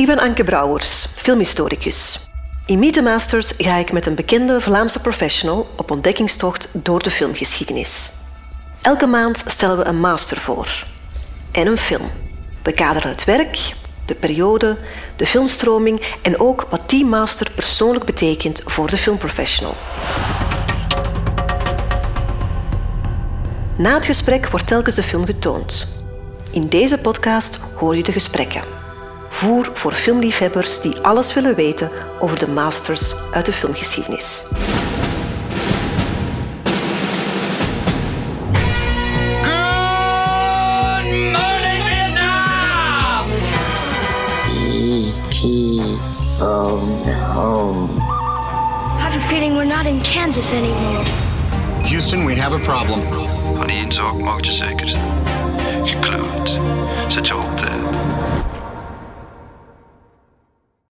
Ik ben Anke Brouwers, filmhistoricus. In Meet the Masters ga ik met een bekende Vlaamse professional op ontdekkingstocht door de filmgeschiedenis. Elke maand stellen we een master voor. En een film. We kaderen het werk, de periode, de filmstroming en ook wat die master persoonlijk betekent voor de filmprofessional. Na het gesprek wordt telkens de film getoond. In deze podcast hoor je de gesprekken. Voer voor filmliefhebbers die alles willen weten over de masters uit de filmgeschiedenis. Good morning, Vietnam! E.T. phone home. I have a feeling we're not in Kansas anymore. Houston, we have a problem. Har ni inte motorcykel? Gekloot. Zet je altijd.